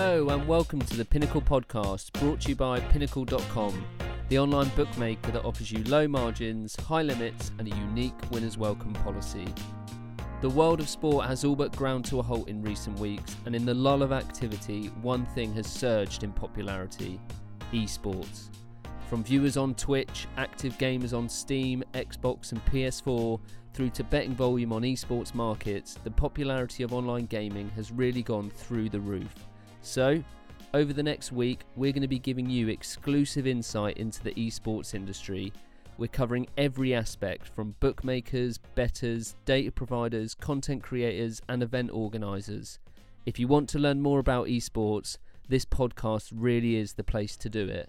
Hello and welcome to the Pinnacle podcast brought to you by Pinnacle.com, the online bookmaker that offers you low margins, high limits, and a unique winner's welcome policy. The world of sport has all but ground to a halt in recent weeks, and in the lull of activity, one thing has surged in popularity esports. From viewers on Twitch, active gamers on Steam, Xbox, and PS4, through to betting volume on esports markets, the popularity of online gaming has really gone through the roof. So, over the next week, we're going to be giving you exclusive insight into the esports industry. We're covering every aspect from bookmakers, bettors, data providers, content creators, and event organisers. If you want to learn more about esports, this podcast really is the place to do it.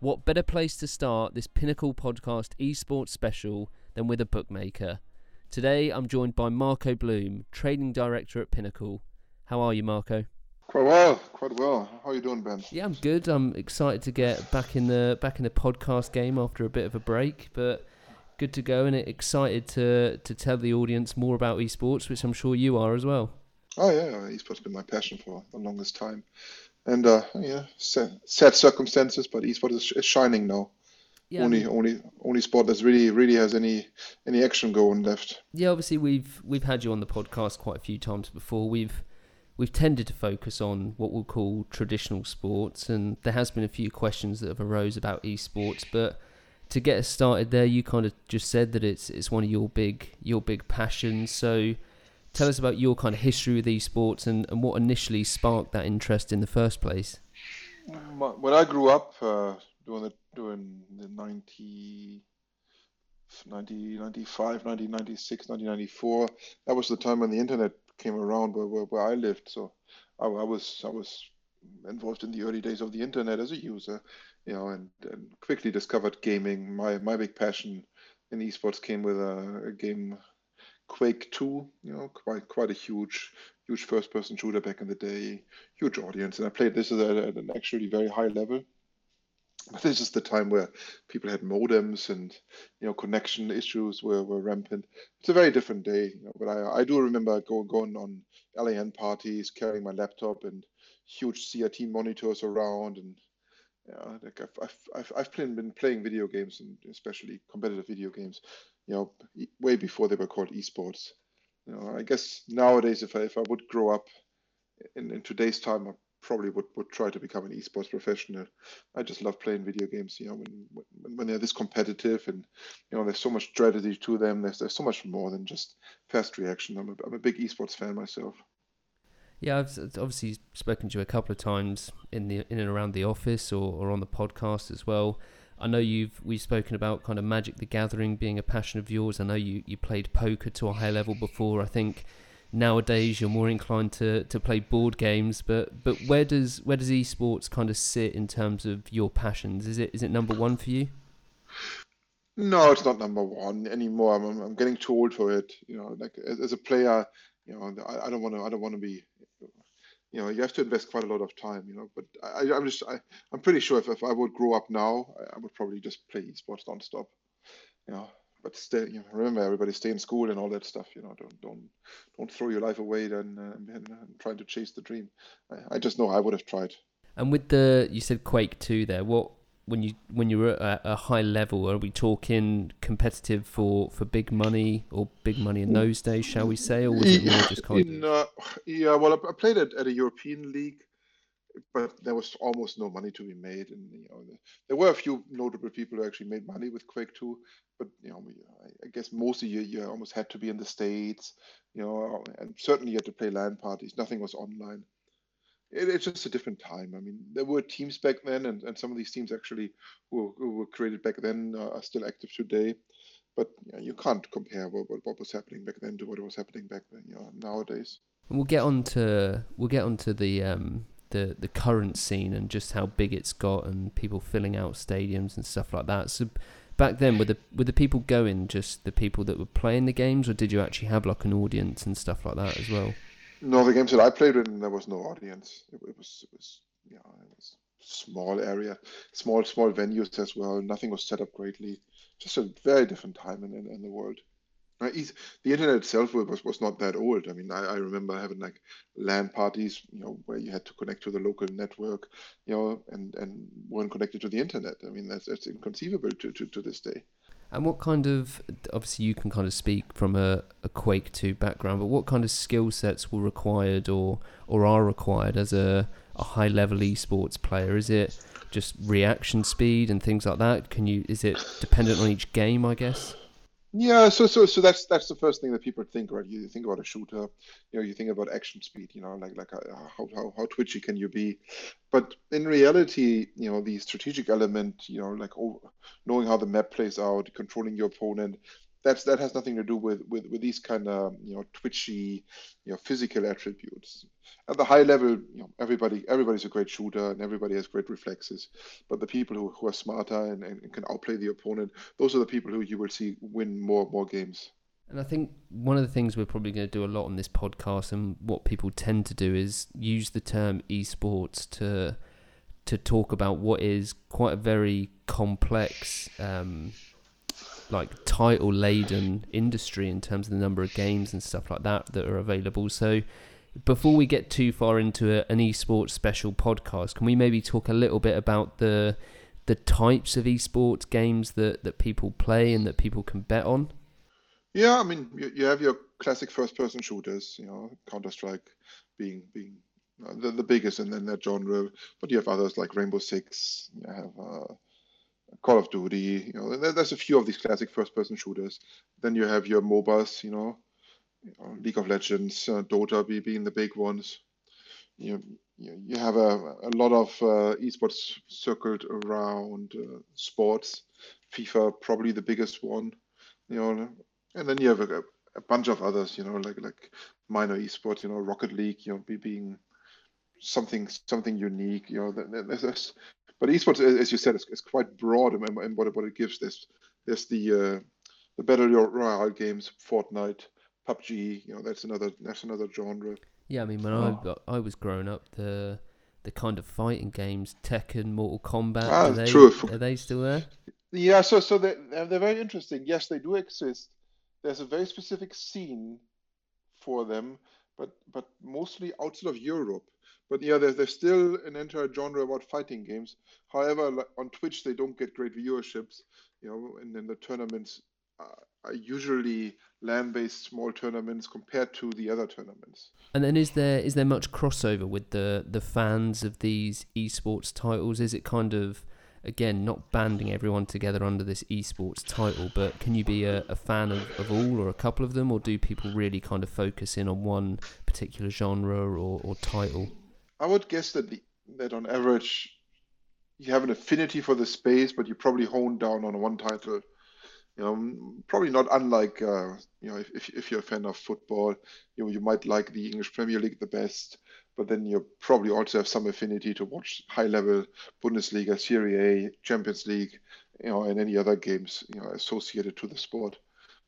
What better place to start this Pinnacle Podcast esports special than with a bookmaker? Today I'm joined by Marco Blume, Trading Director at Pinnacle. How are you, Marco? Quite well, quite well. How are you doing, Ben? Yeah, I'm good. I'm excited to get back in the back in the podcast game after a bit of a break, but good to go and excited to to tell the audience more about esports, which I'm sure you are as well. Oh yeah, esports has been my passion for the longest time, and uh, yeah, sad, sad circumstances, but esports is, is shining now. Yeah, only, I mean, only, only sport that's really, really has any any action going left. Yeah, obviously we've we've had you on the podcast quite a few times before. We've we've tended to focus on what we'll call traditional sports, and there has been a few questions that have arose about esports. But to get us started there, you kind of just said that it's it's one of your big your big passions. So tell us about your kind of history with esports and, and what initially sparked that interest in the first place. When I grew up, uh, doing the doing the 90, 90, 95, 1996, 1994, that was the time when the internet came around where, where, where I lived. So I, I, was I was involved in the early days of the internet as a user, you know, and, and quickly discovered gaming. My my big passion in esports came with a, a game Quake 2, you know, quite quite a huge huge first person shooter back in the day, huge audience, and I played this at, at an actually very high level but this is the time where people had modems and you know connection issues were, were rampant. It's a very different day, you know, but I, I do remember go, going on LAN parties, carrying my laptop and huge CRT monitors around, and yeah, like I've I've I've, I've been, been playing video games and especially competitive video games, you know, way before they were called esports. You know, I guess nowadays if I if I would grow up in, in today's time, probably would, would try to become an esports professional. I just love playing video games. You know, when when, when they're this competitive and you know there's so much strategy to them. There's there's so much more than just fast reaction. I'm a, I'm a big esports fan myself. Yeah, I've obviously spoken to you a couple of times in the in and around the office or, or on the podcast as well. I know you've we've spoken about kind of Magic the Gathering being a passion of yours. I know you, you played poker to a high level before. I think nowadays you're more inclined to, to play board games, but but where does where does esports kind of sit in terms of your passions? Is it is it number one for you? No, it's not number one anymore. I'm, I'm getting too old for it. You know, like as, as a player, you know, I, I don't want to. I don't want to be. You know, you have to invest quite a lot of time. You know, but I, I'm just. I, I'm pretty sure if, if I would grow up now, I, I would probably just play esports nonstop. You know, but stay, you know, remember everybody stay in school and all that stuff. You know, don't don't don't throw your life away then uh, and, and trying to chase the dream. I, I, just know I would have tried. And with the you said Quake two there, what when you when you're at a high level, are we talking competitive for, for big money or big money in those days, shall we say, or was it more just kind in, of? Uh, yeah, well, I, I played it at a European league but there was almost no money to be made, and you know, there were a few notable people who actually made money with Quake 2, but you know, I guess mostly you, you almost had to be in the states, you know, and certainly you had to play LAN parties. Nothing was online. It, it's just a different time. I mean, there were teams back then, and, and some of these teams actually who, who were created back then uh, are still active today. But you, know, you can't compare what, what, was happening back then to what was happening back then. You know, nowadays. We'll get on to we'll get on to the um, the the current scene and just how big it's got and people filling out stadiums and stuff like that. So back then, were the were the people going just the people that were playing the games, or did you actually have like an audience and stuff like that as well? No, the games that I played in, there was no audience. It, it was it was yeah, it was small area, small small venues as well. Nothing was set up greatly. Just a very different time in in, in the world. The internet itself was, was not that old. I mean, I, I remember having like LAN parties, you know, where you had to connect to the local network, you know, and, and weren't connected to the internet. I mean, that's, that's inconceivable to, to, to this day. And what kind of, obviously, you can kind of speak from a, a Quake 2 background, but what kind of skill sets were required or, or are required as a, a high level esports player? Is it just reaction speed and things like that? Can you, is it dependent on each game, I guess? Yeah, so so so that's that's the first thing that people think, right? You think about a shooter, you know, you think about action speed, you know, like like uh, how how how twitchy can you be? But in reality, you know, the strategic element, you know, like oh, knowing how the map plays out, controlling your opponent, that's that has nothing to do with with, with these kind of you know twitchy you know physical attributes. At the high level you know everybody everybody's a great shooter and everybody has great reflexes but the people who, who are smarter and, and can outplay the opponent those are the people who you will see win more more games. And I think one of the things we're probably going to do a lot on this podcast and what people tend to do is use the term esports to to talk about what is quite a very complex um, like title laden industry in terms of the number of games and stuff like that that are available. So before we get too far into a, an esports special podcast, can we maybe talk a little bit about the the types of esports games that, that people play and that people can bet on? Yeah, I mean, you, you have your classic first-person shooters, you know, Counter Strike being being uh, the, the biggest in, in that genre, but you have others like Rainbow Six. You have uh, Call of Duty. You know, there's a few of these classic first-person shooters. Then you have your MOBAs. You know, League of Legends, uh, Dota being the big ones. You you have a, a lot of uh, esports circled around uh, sports. FIFA probably the biggest one. You know, and then you have a, a bunch of others. You know, like like minor esports. You know, Rocket League. You know, being something something unique. You know, there's, there's but esports, as you said, is, is quite broad in, in what, what it gives. There's there's the uh, the battle royale games, Fortnite, PUBG. You know, that's another that's another genre. Yeah, I mean, when oh. I I was growing up, the the kind of fighting games, Tekken, Mortal Kombat, ah, are, they, true. are they still there? Yeah, so so they they're very interesting. Yes, they do exist. There's a very specific scene for them, but but mostly outside of Europe. But yeah, there's, there's still an entire genre about fighting games. However, on Twitch, they don't get great viewerships, you know, and then the tournaments are usually LAN-based small tournaments compared to the other tournaments. And then is there is there much crossover with the the fans of these esports titles? Is it kind of again not banding everyone together under this esports title, but can you be a, a fan of, of all or a couple of them, or do people really kind of focus in on one particular genre or, or title? I would guess that the, that on average you have an affinity for the space, but you probably hone down on one title. You know, probably not unlike uh, you know if, if you're a fan of football, you know you might like the English Premier League the best, but then you probably also have some affinity to watch high-level Bundesliga, Serie A, Champions League, you know, and any other games you know associated to the sport.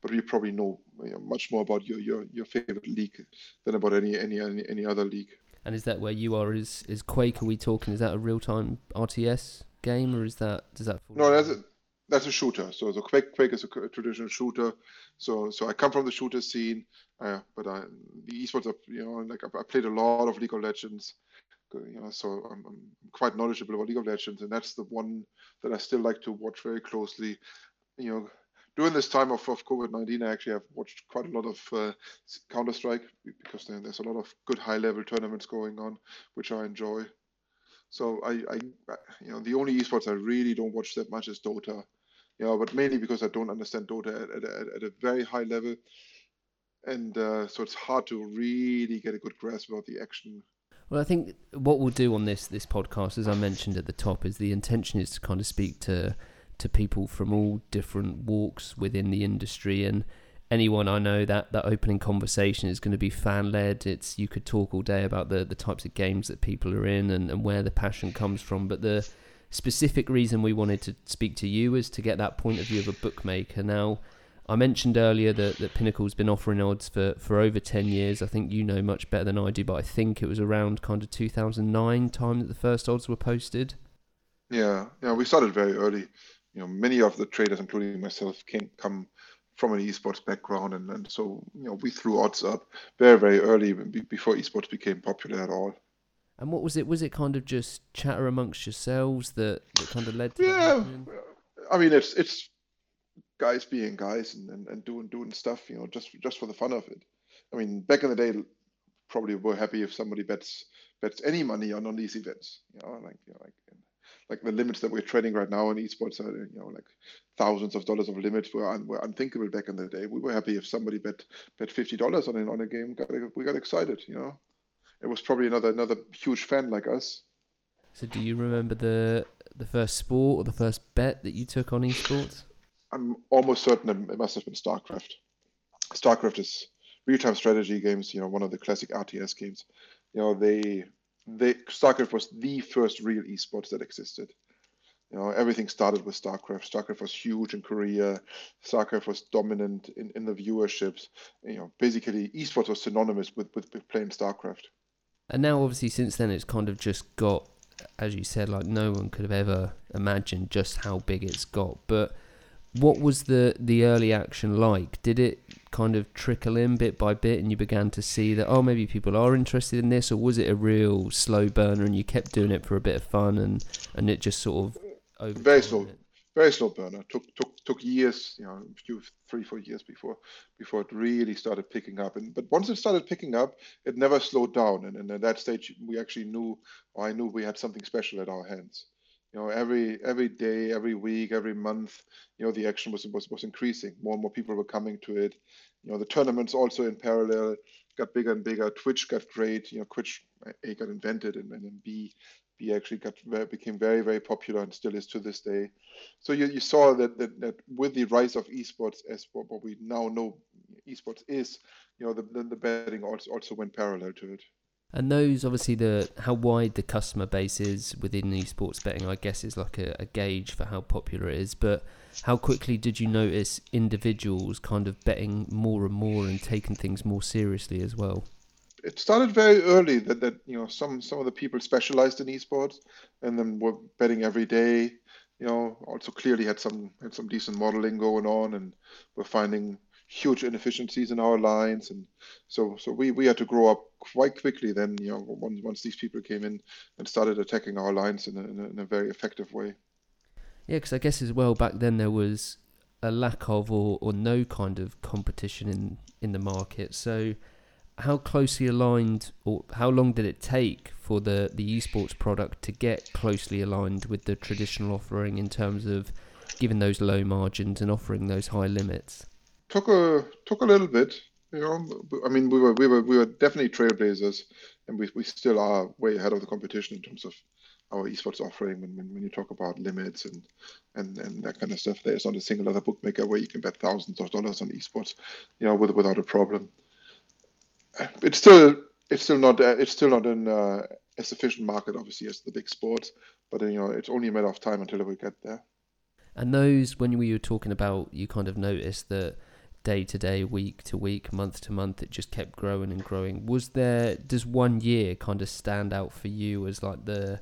But you probably know, you know much more about your, your, your favorite league than about any any any, any other league. And is that where you are? Is is Quake? Are we talking? Is that a real time RTS game, or is that does that? no, that's a that's a shooter. So the Quake Quake is a traditional shooter. So so I come from the shooter scene, uh, but I, the esports are you know like I, I played a lot of League of Legends. You know, so I'm, I'm quite knowledgeable about League of Legends, and that's the one that I still like to watch very closely. You know, during this time of, of COVID 19, I actually have watched quite a lot of uh, Counter Strike because there, there's a lot of good high level tournaments going on, which I enjoy. So I, I, you know, the only esports I really don't watch that much is Dota, you know, but mainly because I don't understand Dota at, at, at, at a very high level, and uh, so it's hard to really get a good grasp about the action. Well, I think what we'll do on this this podcast, as I mentioned at the top, is the intention is to kind of speak to to people from all different walks within the industry and anyone I know that that opening conversation is going to be fan led. It's you could talk all day about the the types of games that people are in and, and where the passion comes from, but the specific reason we wanted to speak to you is to get that point of view of a bookmaker. Now, I mentioned earlier that, that Pinnacle's been offering odds for, for over 10 years. I think you know much better than I do, but I think it was around kind of 2009 time that the first odds were posted. Yeah, yeah, we started very early you know, many of the traders, including myself, came come from an esports background, and, and so you know we threw odds up very very early before esports became popular at all. And what was it? Was it kind of just chatter amongst yourselves that, that kind of led to yeah? I mean, it's it's guys being guys and, and, and doing doing stuff, you know, just just for the fun of it. I mean, back in the day, probably were happy if somebody bets bets any money on on these events. You know, like you know, like like the limits that we're trading right now in esports are you know like thousands of dollars of limits were, un, were unthinkable back in the day. We were happy if somebody bet bet fifty dollars on on a game. Got, we got excited, you know. It was probably another another huge fan like us. So, do you remember the the first sport or the first bet that you took on esports? I'm almost certain it must have been StarCraft. StarCraft is real-time strategy games. You know, one of the classic RTS games. You know, they they StarCraft was the first real esports that existed. You know, everything started with StarCraft. StarCraft was huge in Korea. StarCraft was dominant in, in the viewerships. You know, basically, esports was synonymous with, with, with playing StarCraft. And now, obviously, since then, it's kind of just got, as you said, like no one could have ever imagined just how big it's got. But what was the the early action like? Did it kind of trickle in bit by bit, and you began to see that oh maybe people are interested in this, or was it a real slow burner and you kept doing it for a bit of fun and and it just sort of very slow, it? very slow burner. Took took took years, you know, a few three four years before before it really started picking up. And but once it started picking up, it never slowed down. And, and at that stage, we actually knew, I knew, we had something special at our hands you know every every day every week every month you know the action was was, was increasing. More and more people were coming to it. You know the tournaments also in parallel got bigger and bigger. Twitch got great. You know twitch a got invented and, and then b b actually got became very very popular and still is to this day. So you, you saw that, that that with the rise of esports as what, what we now know esports is you know the, the, the betting also also went parallel to it and those, obviously, the how wide the customer base is within esports betting, I guess, is like a, a, gauge for how popular it is. But how quickly did you notice individuals kind of betting more and more and taking things more seriously as well? It started very early that, that you know some some of the people specialized in esports and then were betting every day. You know, also clearly had some had some decent modeling going on and were finding huge inefficiencies in our lines, and so so we we had to grow up quite quickly. Then you know once once these people came in and started attacking our lines in a, in a, in a very effective way. Yeah, because I guess as well back then there was a lack of or, or no kind of competition in in the market. So how closely aligned or how long did it take for the the esports product to get closely aligned with the traditional offering in terms of giving those low margins and offering those high limits? Took a took a little bit. You know, I mean, we were we were we were definitely trailblazers, and we we still are way ahead of the competition in terms of our esports offering. When when, when you talk about limits and and and that kind of stuff, there's not a single other bookmaker where you can bet thousands of dollars on esports, you know, with, without a problem. It's still it's still not it's still not an uh, a sufficient market, obviously, as the big sports, but you know, it's only a matter of time until we get there. And those, when we were talking about, you kind of noticed that day to day, week to week, month to month, it just kept growing and growing. Was there does one year kind of stand out for you as like the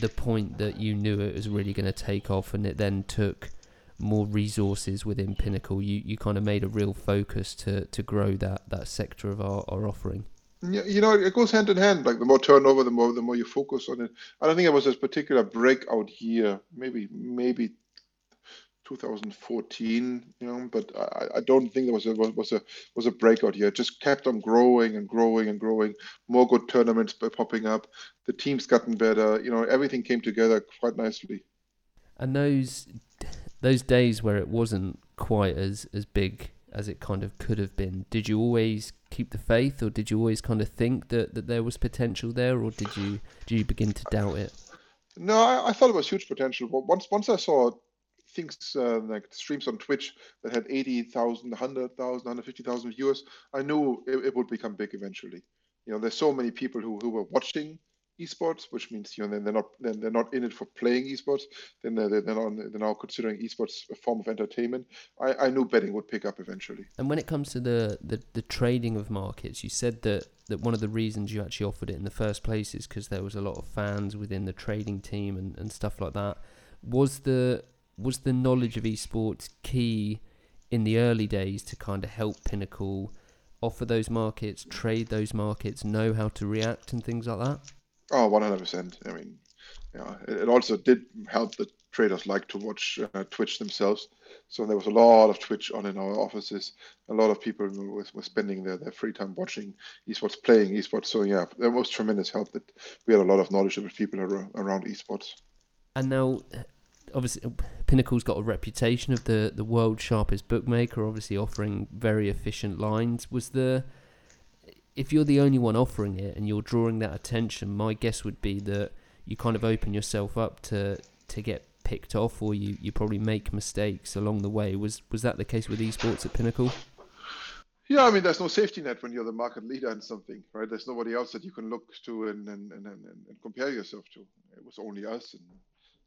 the point that you knew it was really going to take off, and it then took more resources within Pinnacle? You you kind of made a real focus to to grow that that sector of our, our offering. You know, it goes hand in hand. Like the more turnover, the more the more you focus on it. I don't think it was this particular breakout year. Maybe maybe 2014, you know, but I, I don't think there was a was a was a breakout here. It just kept on growing and growing and growing. More good tournaments were popping up. The team's gotten better. You know, everything came together quite nicely. And those those days where it wasn't quite as as big as it kind of could have been, did you always keep the faith, or did you always kind of think that that there was potential there, or did you did you begin to doubt it? No, I, I thought it was huge potential. But once once I saw things uh, like streams on Twitch that had 80,000, 100,000, 150,000 viewers, I knew it, it, would become big eventually. You know, there's so many people who, who were watching esports, which means you know they're not then they're not in it for playing esports. Then they're, they're, not, they're now considering esports a form of entertainment. I, I knew betting would pick up eventually. And when it comes to the, the, the trading of markets, you said that that one of the reasons you actually offered it in the first place is because there was a lot of fans within the trading team and, and stuff like that. Was the was the knowledge of esports key in the early days to kind of help Pinnacle offer those markets, trade those markets, know how to react and things like that? Oh, 100%. I mean, yeah, it also did help the traders like to watch uh, Twitch themselves. So there was a lot of Twitch on in our offices. A lot of people were, were spending their, their free time watching esports, playing esports. So yeah, there was tremendous help that we had a lot of knowledgeable people around esports. And now, obviously, Pinnacle's got a reputation of the the world's sharpest bookmaker, obviously offering very efficient lines. Was the if you're the only one offering it and you're drawing that attention, my guess would be that you kind of open yourself up to to get picked off, or you, you probably make mistakes along the way. Was was that the case with esports at Pinnacle? Yeah, I mean, there's no safety net when you're the market leader in something, right? There's nobody else that you can look to and and, and, and, and compare yourself to. It was only us, and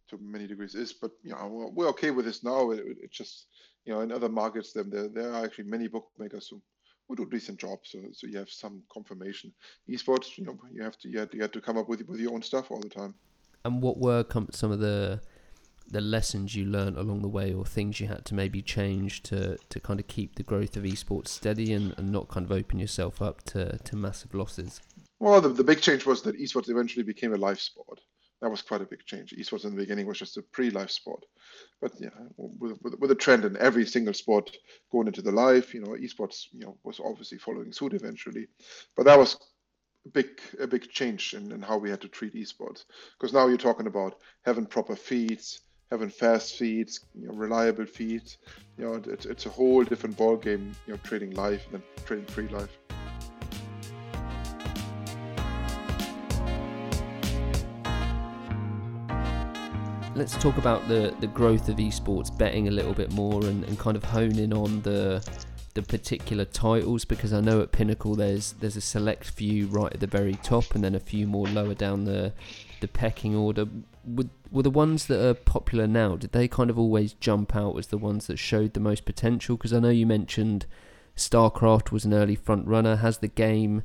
to many degrees is. But you know, we're okay with this now. It, it just you know, in other markets, then there there are actually many bookmakers who who do decent jobs. So so you have some confirmation. Esports, you know, you have to you to, you have to come up with with your own stuff all the time. And what were some of the the lessons you learned along the way or things you had to maybe change to, to kind of keep the growth of esports steady and, and not kind of open yourself up to, to massive losses? Well, the, the big change was that esports eventually became a live sport. That was quite a big change. Esports in the beginning was just a pre-live sport, but yeah, with, with, with a trend in every single sport going into the live, you know, esports, you know, was obviously following suit eventually. But that was a big a big change in, in how we had to treat esports because now you're talking about having proper feeds, having fast feeds, you know, reliable feeds. You know, it's, it's a whole different ball game. You know, trading live than trading free Let's talk about the, the growth of esports betting a little bit more and, and kind of hone in on the the particular titles because I know at Pinnacle there's there's a select few right at the very top and then a few more lower down the the pecking order. Were, were the ones that are popular now? Did they kind of always jump out as the ones that showed the most potential? Because I know you mentioned StarCraft was an early front runner. Has the game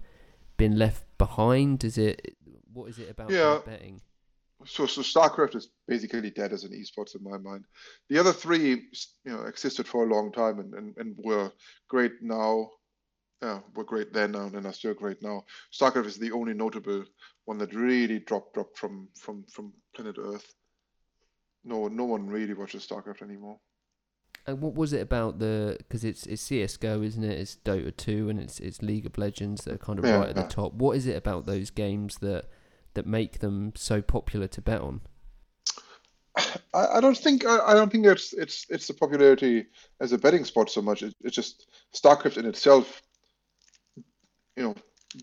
been left behind? Is it what is it about yeah. betting? So so StarCraft is basically dead as an esports in my mind. The other three, you know, existed for a long time and, and, and were great now. Yeah, were great then and are still great now. StarCraft is the only notable one that really dropped dropped from from from planet Earth. No, no one really watches StarCraft anymore. And what was it about the? Because it's it's CS:GO, isn't it? It's Dota 2 and it's it's League of Legends that are kind of yeah, right at yeah. the top. What is it about those games that that make them so popular to bet on? I, I don't think I, I, don't think it's it's it's the popularity as a betting spot so much. It, it's just StarCraft in itself, you know,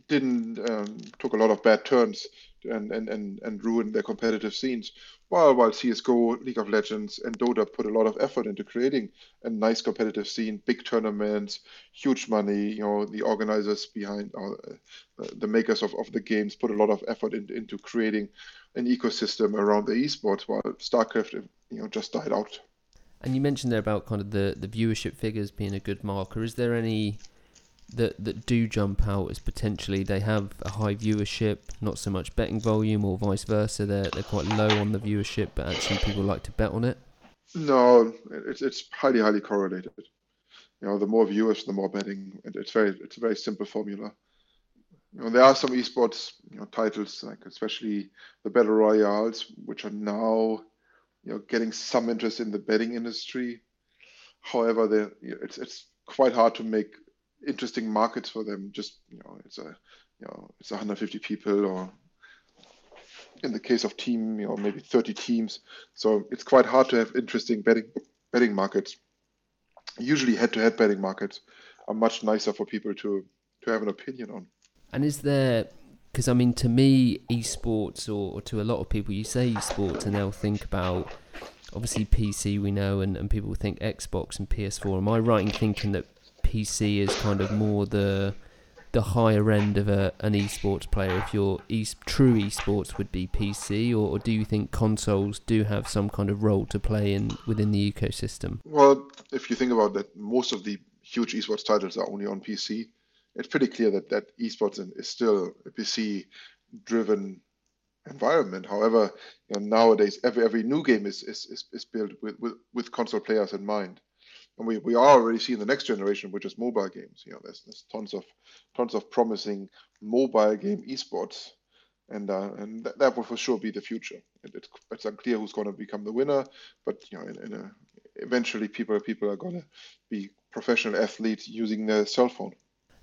didn't um, took a lot of bad turns and and and, and ruined their competitive scenes. While while CS:GO, League of Legends, and Dota put a lot of effort into creating a nice competitive scene, big tournaments, huge money. You know, the organizers behind uh, the makers of, of the games put a lot of effort in, into creating an ecosystem around the esports. While StarCraft, you know, just died out. And you mentioned there about kind of the the viewership figures being a good marker. Is there any that that do jump out as potentially they have a high viewership, not so much betting volume, or vice versa. They're they're quite low on the viewership, but actually people like to bet on it. No, it's it's highly highly correlated. You know, the more viewers, the more betting. It's very it's a very simple formula. You know, there are some esports you know titles like especially the battle royales, which are now you know getting some interest in the betting industry. However, it's it's quite hard to make interesting markets for them. Just you know, it's a you know it's 150 people, or in the case of team, you know, maybe 30 teams. So it's quite hard to have interesting betting betting markets. Usually, head-to-head betting markets are much nicer for people to to have an opinion on. And is there because I mean, to me, esports, or, or, to a lot of people, you say esports, and they'll think about obviously PC, we know, and, and people think Xbox and PS4. Am I right in thinking that PC is kind of more the the higher end of a, an esports player. If your e- true esports would be PC, or, or, do you think consoles do have some kind of role to play in within the ecosystem? Well, if you think about that, most of the huge esports titles are only on PC. It's pretty clear that that esports is still a PC-driven environment. However, you know, nowadays every every new game is is, is, is built with, with, with console players in mind and we, we are already seeing the next generation, which is mobile games. You know, there's, there's tons of tons of promising mobile game esports, and uh, and that, that will for sure be the future. It, it's it's unclear who's going to become the winner, but you know, in, in a, eventually people people are going to be professional athletes using their cell phone.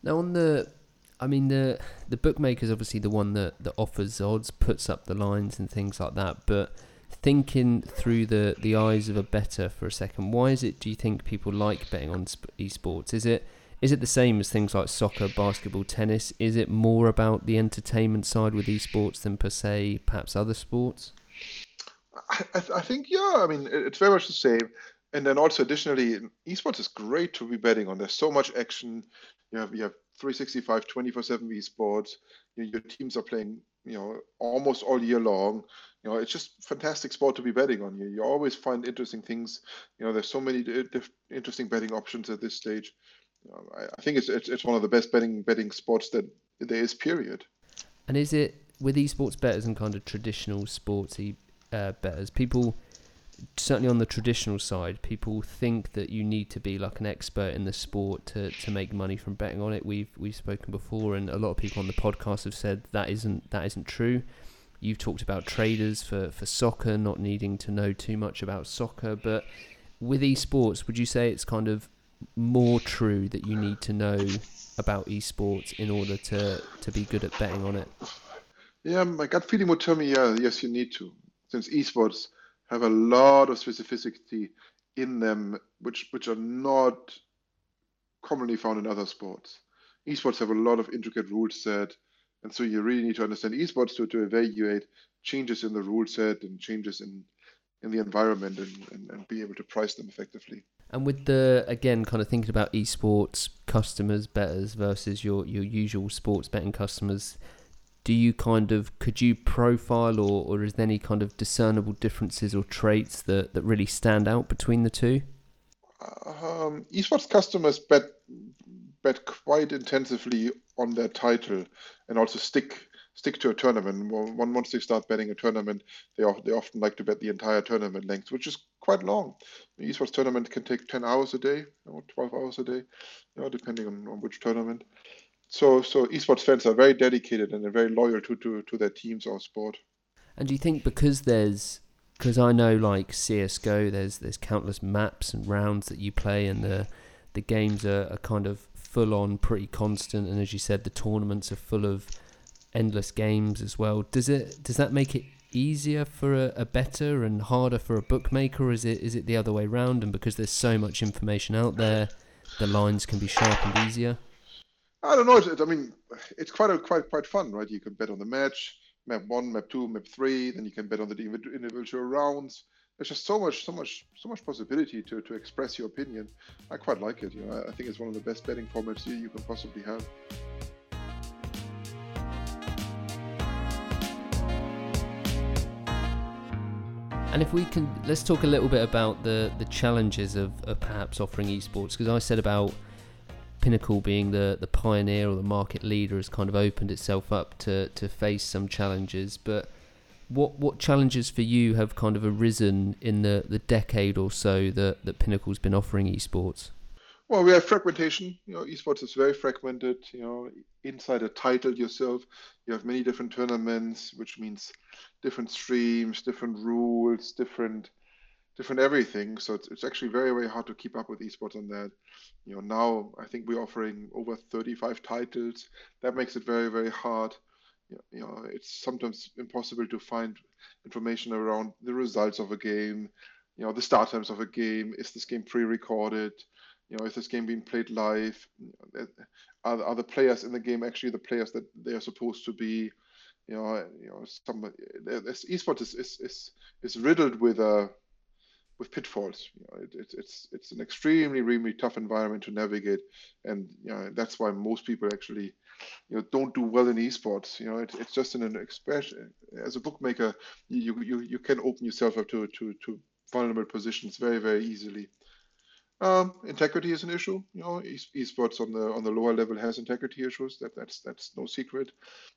Now on the I mean the the bookmaker is obviously the one that, that offers odds, puts up the lines and things like that, but thinking through the, the eyes of a bettor for a second, why is it do you think people like betting on esports? Is it is it the same as things like soccer, basketball, tennis? Is it more about the entertainment side with esports than per se perhaps other sports? I, I think yeah. I mean, it's very much the same. And then also additionally, esports is great to be betting on. There's so much action. You have you have 365, 24/7 esports. You your teams are playing, you know, almost all year long. You know, it's just fantastic sport to be betting on. You you always find interesting things. You know, there's so many interesting betting options at this stage. You know, I, I, think it's, it's it's one of the best betting betting sports that there is. Period. And is it with esports bettors and kind of traditional sportsy uh, bettors? People certainly on the traditional side, people think that you need to be like an expert in the sport to, to make money from betting on it. We've we've spoken before, and a lot of people on the podcast have said that isn't that isn't true. You've talked about traders for, for soccer not needing to know too much about soccer, but with esports, would you say it's kind of more true that you need to know about esports in order to, to be good at betting on it? Yeah, my gut feeling would tell me, yeah, yes, you need to, since esports have a lot of specificity in them, which which are not commonly found in other sports. Esports have a lot of intricate rule set, and so you really need to understand esports to, to evaluate changes in the rule set and changes in in the environment and, and, and be able to price them effectively. And with the again, kind of thinking about esports customers, bettors versus your your usual sports betting customers, do you kind of could you profile or, or is there any kind of discernible differences or traits that, that really stand out between the two? Um, esports customers bet bet quite intensively on their title and also stick stick to a tournament. One once they start betting a tournament, they they often like to bet the entire tournament length, which is quite long. The esports tournament can take ten hours a day or twelve hours a day, you know, depending on, on which tournament so so esports fans are very dedicated and they're very loyal to, to, to their teams or sport. And do you think because there's because I know like CS:GO, there's there's countless maps and rounds that you play, and the the games are, are kind of full on, pretty constant, and as you said, the tournaments are full of endless games as well. Does it does that make it easier for a, a bettor and harder for a bookmaker, is it is it the other way round? And because there's so much information out there, the lines can be sharpened easier. I don't know. It, I mean, it's quite a, quite quite fun, right? You can bet on the match, map one, map two, map three. Then you can bet on the individual rounds. There's just so much, so much, so much possibility to, to express your opinion. I quite like it. You know, I think it's one of the best betting formats you, you can possibly have. And if we can, let's talk a little bit about the the challenges of, of perhaps offering esports because I said about Pinnacle being the, the pioneer or the market leader has kind of opened itself up to, to face some challenges. But what what challenges for you have kind of arisen in the, the decade or so that, that Pinnacle's been offering esports? Well, we have fragmentation. You know, esports is very fragmented. You know, inside a title yourself, you have many different tournaments, which means different streams, different rules, different different everything. So it's, it's actually very, very hard to keep up with esports on that. You know, now I think we're offering over 35 titles. That makes it very, very hard. You know, it's sometimes impossible to find information around the results of a game, you know, the start times of a game. Is this game pre-recorded? You know, is this game being played live? Are, are the players in the game actually the players that they are supposed to be? You know, you know, some esports is is is, is riddled with a uh, with pitfalls. You know, it, it, it's it's an extremely really tough environment to navigate, and you know, that's why most people actually you know don't do well in esports. You know, it, it's just an expression as a bookmaker, you you you can open yourself up to to to vulnerable positions very very easily. Um, integrity is an issue. You know, esports on the on the lower level has integrity issues. That that's that's no secret.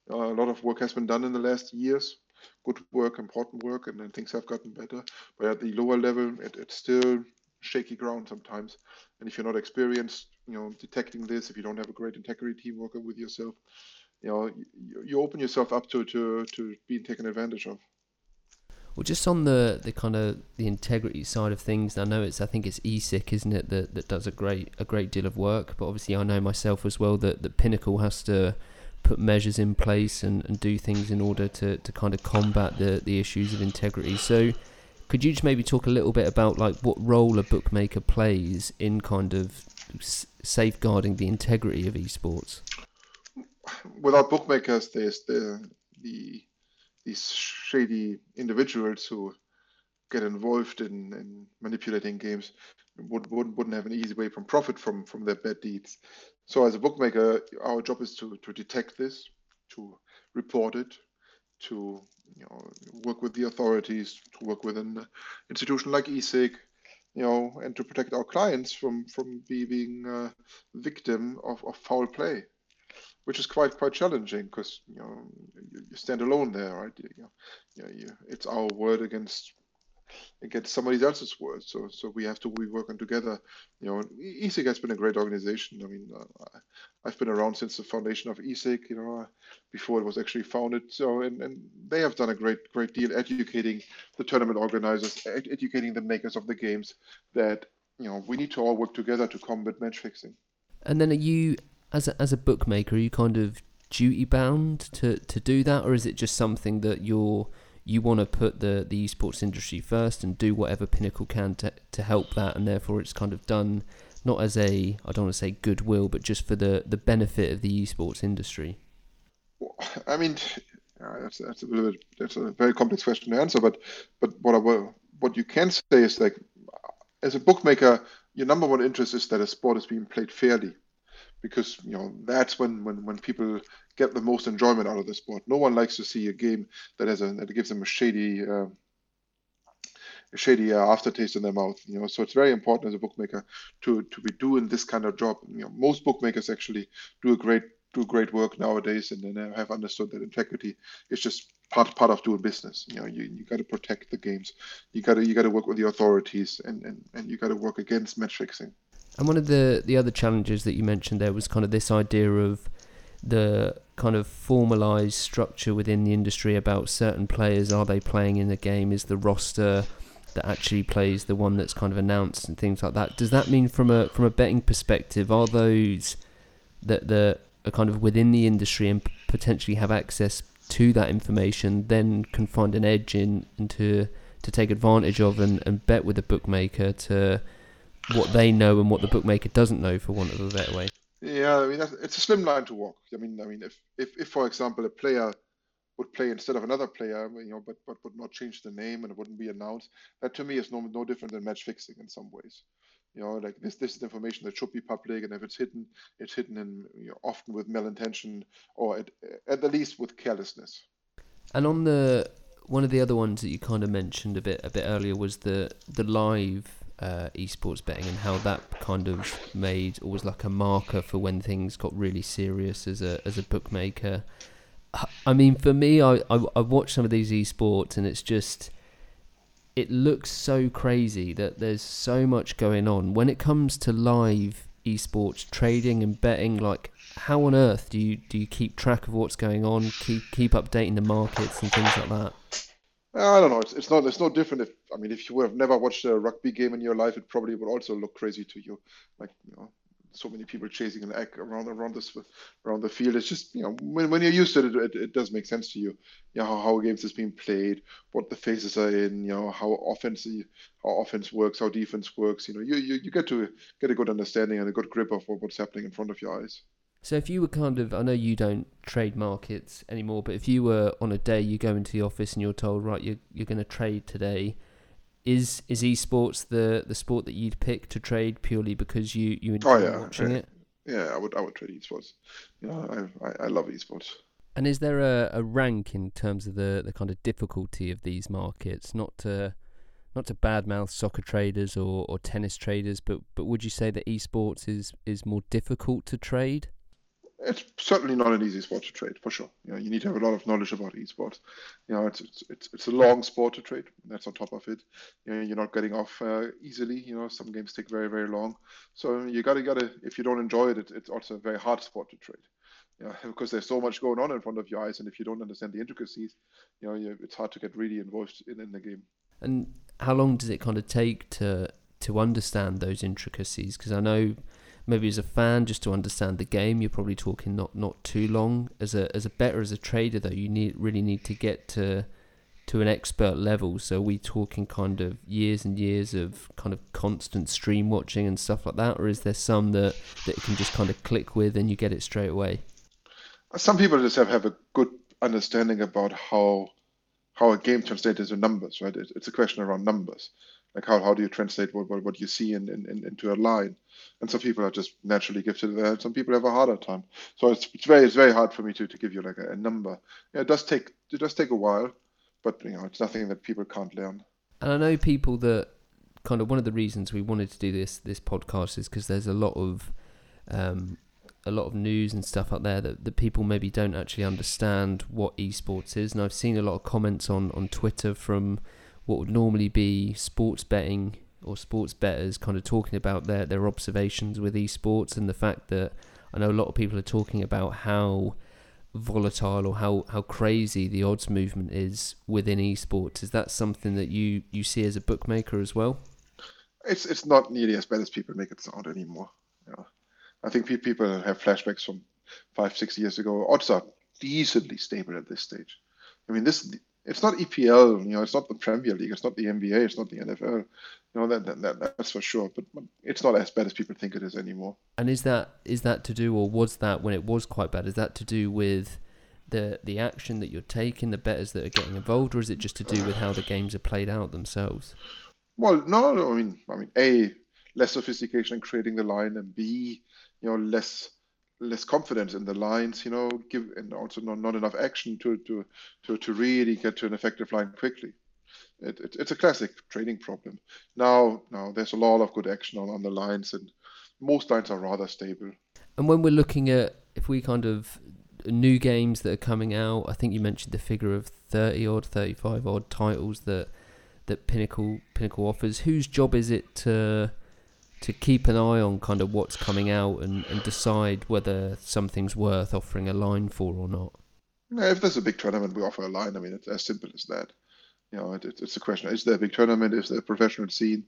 Uh, a lot of work has been done in the last years good work, important work, and then things have gotten better. But at the lower level, it, it's still shaky ground sometimes. And if you're not experienced, you know, detecting this, if you don't have a great integrity team working with yourself, you know, you, you open yourself up to, to, to being taken advantage of. Well, just on the, the kind of the integrity side of things, I know it's I think it's ESIC, isn't it, that, that does a great a great deal of work. But obviously, I know myself as well that, the Pinnacle has to put measures in place and, and do things in order to, to kind of combat the, the issues of integrity. So, could you just maybe talk a little bit about like what role a bookmaker plays in kind of safeguarding the integrity of esports? Without bookmakers, there's the the these shady individuals who get involved in, in manipulating games would, would, wouldn't have an easy way from profit from, from their bad deeds. So as a bookmaker, our job is to, to detect this, to report it, to you know, work with the authorities, to work with an institution like ESIC, you know, and to protect our clients from from being victim of, of foul play which is quite quite challenging because you know you, you, stand alone there, right? You, know, you, it's our word against against somebody else's word. So so we have to be working together. You know, ESIC has been a great organization. I mean, uh, I've been around since the foundation of ESIC. You know, before it was actually founded. So and, and they have done a great great deal educating the tournament organizers, ed- educating the makers of the games that you know we need to all work together to combat match fixing. And then are you as a, as a bookmaker, are you kind of duty bound to, to do that, or is it just something that you're you want to put the, the esports industry first and do whatever Pinnacle can to, to help that, and therefore it's kind of done not as a I don't want to say goodwill, but just for the, the benefit of the esports industry. I mean, uh, that's that's a bit that's a very complex question to answer, but but what I what you can say is like as a bookmaker, your number one interest is that a sport is being played fairly because you know that's when, when when people get the most enjoyment out of the sport. No one likes to see a game that has a that gives them a shady uh, a shady uh, aftertaste in their mouth. You know, so it's very important as a bookmaker to to be doing this kind of job. You know, most bookmakers actually do a great do great work nowadays, and then have understood that integrity is just part part of doing business. You know, you, you got to protect the games. You got to you got to work with the authorities, and and, and you got to work against match fixing. And one of the the other challenges that you mentioned there was kind of this idea of the kind of formalized structure within the industry about certain players. Are they playing in the game? Is the roster that actually plays the one that's kind of announced and things like that? Does that mean from a from a betting perspective are those that the are kind of within the industry and potentially have access to that information then can find an edge in into to take advantage of and, and bet with a bookmaker to what they know and what the bookmaker doesn't know, for want of a better way. Yeah, I mean it's a slim line to walk. I mean, I mean, if, if, if for example a player would play instead of another player, you know, but but would not change the name and it wouldn't be announced, that to me is no no different than match fixing in some ways. You know, like this this is information that should be public, and if it's hidden, it's hidden in you know, often with malintention or at, at the least with carelessness. And on the one of the other ones that you kind of mentioned a bit a bit earlier was the the live uh, esports betting and how that kind of made always like a marker for when things got really serious as a as a bookmaker. I mean, for me, I I, I watch some of these esports and it's just it looks so crazy that there's so much going on when it comes to live esports trading and betting. Like, how on earth do you do you keep track of what's going on? Keep keep updating the markets and things like that. Uh, I don't know. It's, it's not it's no different. If I mean, if you have never watched a rugby game in your life, it probably would also look crazy to you. Like you know, so many people chasing an egg around around this around the field. It's just you know when, when you're used to it, it, it does make sense to you. You know how, how games is being played, what the phases are in. You know how offense how offense works, how defense works. You know you, you, you get to get a good understanding and a good grip of what's happening in front of your eyes. So if you were kind of, I know you don't trade markets anymore, but if you were on a day, you go into the office and you're told, right, you're you're going to trade today. Is is esports the the sport that you'd pick to trade purely because you you enjoy oh, yeah. watching yeah. it? Yeah, I would I would trade esports. You know, I I, I love esports. And is there a, a rank in terms of the, the kind of difficulty of these markets? Not to not to badmouth soccer traders or, or tennis traders, but but would you say that esports is is more difficult to trade? It's certainly not an easy sport to trade for sure. You know, you need to have a lot of knowledge about esports. You know, it's it's it's, it's a long sport to trade. That's on top of it. You know, you're not getting off uh, easily. You know, some games take very very long. So you gotta gotta if you don't enjoy it, it it's also a very hard sport to trade. You know, because there's so much going on in front of your eyes, and if you don't understand the intricacies, you know, you, it's hard to get really involved in, in the game. And how long does it kind of take to to understand those intricacies? Because I know maybe as a fan just to understand the game you're probably talking not not too long. As a as a bettor as a trader though you need really need to get to to an expert level. So are we talking kind of years and years of kind of constant stream watching and stuff like that? Or is there some that that can just kind of click with and you get it straight away? Some people just have, have a good understanding about how how a game translates into numbers right? It, it's a question around numbers like how, how do you translate what, what, what you see in, in, into a line? And some people are just naturally gifted at that some people have a harder time. So it's, it's very it's very hard for me to, to give you like a, a number. Yeah, it does take it does take a while but you know it's nothing that people can't learn. And i know people that kind of one of the reasons we wanted to do this this podcast is because there's a lot of um, a lot of news and stuff out there that, that people maybe don't actually understand what esports is. And i've seen a lot of comments on on twitter from what would normally be sports betting or sports bettors kind of talking about their, their observations with esports and the fact that I know a lot of people are talking about how volatile or how, how crazy the odds movement is within esports. Is that something that you, you see as a bookmaker as well? It's it's not nearly as bad as people make it sound anymore. Yeah. I think people have flashbacks from five, six years ago. Odds are decently stable at this stage. I mean, this it's not EPL, you know, it's not the Premier League, it's not the NBA, it's not the NFL, you know, that, that, that that's for sure. But, but it's not as bad as people think it is anymore. And is that is that to do, or was that when it was quite bad? Is that to do with the the action that you're taking, the bettors that are getting involved, or is it just to do with how the games are played out themselves? Well, no, I mean, I mean, a less sophistication in creating the line, and b, you know, less less confidence in the lines, you know, give and also not, not enough action to, to to to really get to an effective line quickly. It, it, it's a classic trading problem. Now, now there's a lot of good action on, on the lines, and most lines are rather stable. And when we're looking at if we kind of new games that are coming out, I think you mentioned the figure of thirty odd, thirty five odd titles that that Pinnacle Pinnacle offers. Whose job is it to to keep an eye on kind of what's coming out and, and decide whether something's worth offering a line for or not? If there's a big tournament, we offer a line. I mean, it's as simple as that. You know, it, it's a question: is there a big tournament? Is there a professional scene?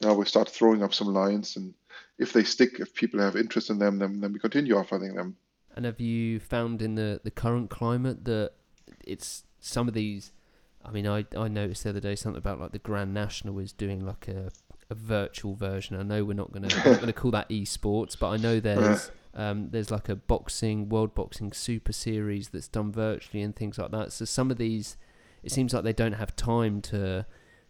Now we start throwing up some lines, and if they stick, if people have interest in them, then then we continue offering them. And have you found in the the current climate that it's some of these? I mean, I I noticed the other day something about like the Grand National is doing like a a virtual version. I know we're not gonna gonna call that esports, but I know there's um, there's like a boxing world boxing super series that's done virtually and things like that. So some of these, it seems like they don't have time to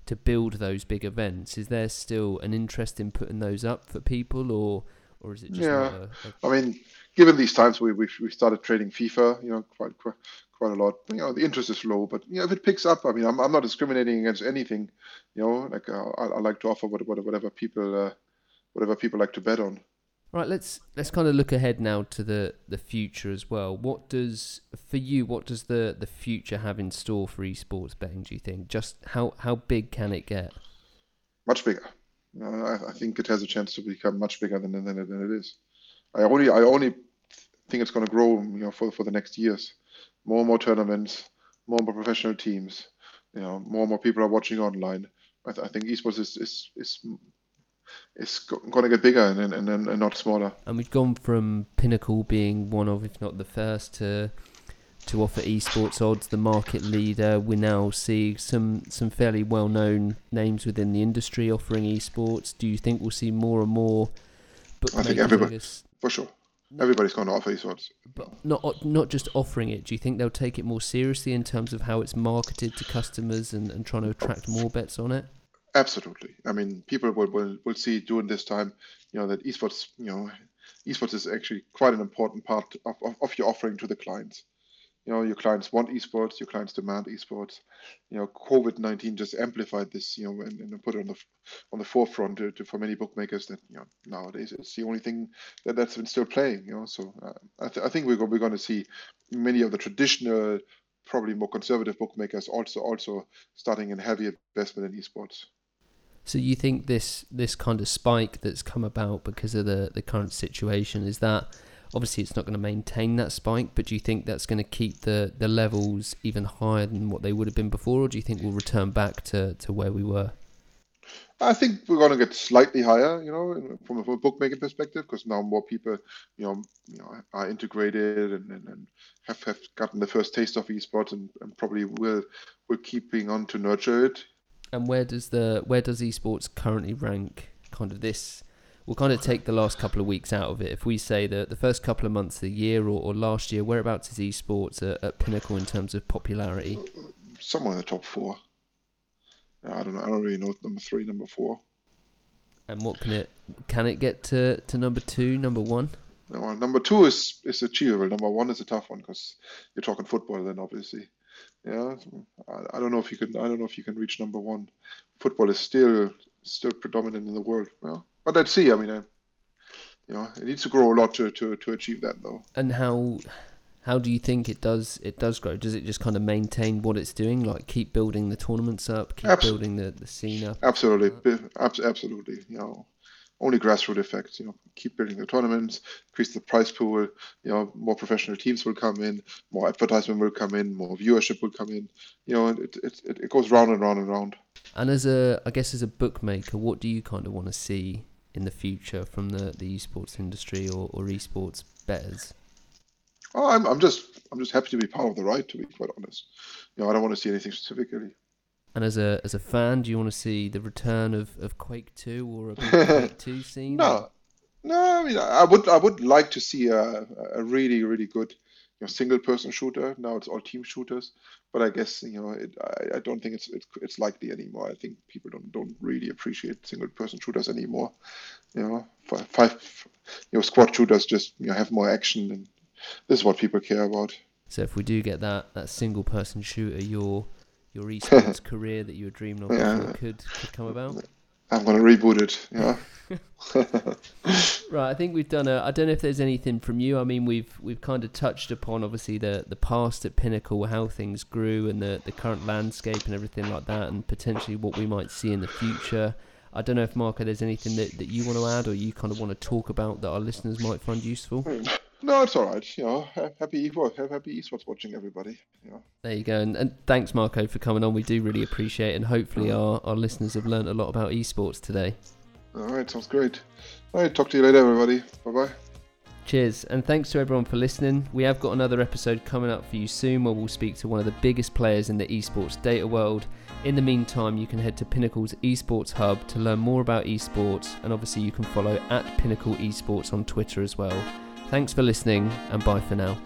to build those big events. Is there still an interest in putting those up for people, or or is it just? Yeah, a, a... I mean, given these times, we we we started trading FIFA, you know, quite quite quite a lot. You know, the interest is low, but you know, if it picks up, I mean, I'm, I'm not discriminating against anything. You know, like uh, I, I like to offer whatever, whatever people uh, whatever people like to bet on. Right, let's let's kind of look ahead now to the, the future as well. What does for you? What does the, the future have in store for esports betting? Do you think? Just how how big can it get? Much bigger. Uh, I, I, think it has a chance to become much bigger than than, than it is. I only I only think it's going to grow, you know, for for the next years more and more tournaments, more and more professional teams. You know, more and more people are watching online. I, th- I think esports is is is is going to get bigger and, and, and, and not smaller. And we've gone from Pinnacle being one of, if not the first, to to offer esports odds, the market leader. We now see some some fairly well known names within the industry offering esports. Do you think we'll see more and more? I think everybody, for sure. Everybody's going to offer esports. But not not just offering it. Do you think they'll take it more seriously in terms of how it's marketed to customers and, and trying to attract more bets on it? Absolutely. I mean, people will, will, will see during this time, you know, that esports, you know, esports is actually quite an important part of, of, of your offering to the clients. You know, your clients want esports, your clients demand esports. You know, COVID nineteen just amplified this. You know, and, and put it on the on the forefront to, to, for many bookmakers that you know nowadays it's the only thing that that's been still playing. You know, so uh, I, th- I think we're we're going to see many of the traditional probably more conservative bookmakers also also starting in heavy investment in esports. So you think this this kind of spike that's come about because of the the current situation is that obviously it's not going to maintain that spike, but do you think that's going to keep the the levels even higher than what they would have been before, or do you think we'll return back to to where we were? I think we're going to get slightly higher, you know, from a, from a bookmaking perspective, because now more people, you know, you know, are integrated and, and, and have, have gotten the first taste of esports and, and probably will will keeping on to nurture it. And where does the where does esports currently rank? Kind of this. We'll kind of take the last couple of weeks out of it. If we say that the first couple of months of the year or, or last year, whereabouts is esports at, at pinnacle in terms of popularity? Somewhere in the top four. I don't know. I don't really know number three, number four. And what can it can it get to, to number two, number one? No, uh, number two is is achievable. Number one is a tough one because you're talking football. Then obviously, yeah. I, I don't know if you can. I don't know if you can reach number one. Football is still still predominant in the world. Well, but let's see. I mean, I, you know, it needs to grow a lot to, to, to achieve that though. And how how do you think it does it does grow? Does it just kind of maintain what it's doing, like keep building the tournaments up, keep Abs- building the, the scene up? Absolutely, uh, absolutely. You know, only grassroots effects. You know, keep building the tournaments, increase the prize pool. You know, more professional teams will come in, more advertisement will come in, more viewership will come in. You know, it it, it, it goes round and round and round. And as a, I guess, as a bookmaker, what do you kind of want to see in the future from the the esports industry or, or esports bettors? Oh, I'm, I'm just I'm just happy to be part of the ride. To be quite honest, you know, I don't want to see anything specifically. And as a as a fan, do you want to see the return of, of Quake Two or a Quake Two scene? No, no. I mean, I would I would like to see a, a really really good you know single person shooter. Now it's all team shooters, but I guess you know it, I, I don't think it's, it's it's likely anymore. I think people don't don't really appreciate single person shooters anymore. You know, five, five you know squad shooters just you know have more action and this is what people care about. So if we do get that that single person shooter, your your esports career that you were dreaming of yeah. could could come about. I'm gonna reboot it. Yeah. right. I think we've done a. I don't know if there's anything from you. I mean, we've we've kind of touched upon obviously the the past at Pinnacle, how things grew, and the the current landscape and everything like that, and potentially what we might see in the future. I don't know if Marco, there's anything that, that you want to add or you kind of want to talk about that our listeners might find useful. Hmm. No, it's all right. You know, happy happy esports watching everybody. You know. There you go, and, and, thanks Marco for coming on. We do really appreciate it, and hopefully our, our listeners have learned a lot about esports today. All right, sounds great. All right, talk to you later, everybody. Bye bye. Cheers, and thanks to everyone for listening. We have got another episode coming up for you soon where we'll speak to one of the biggest players in the esports data world. In the meantime, you can head to Pinnacle's esports hub to learn more about esports, and obviously, you can follow at Pinnacle Esports on Twitter as well. Thanks for listening, and bye for now.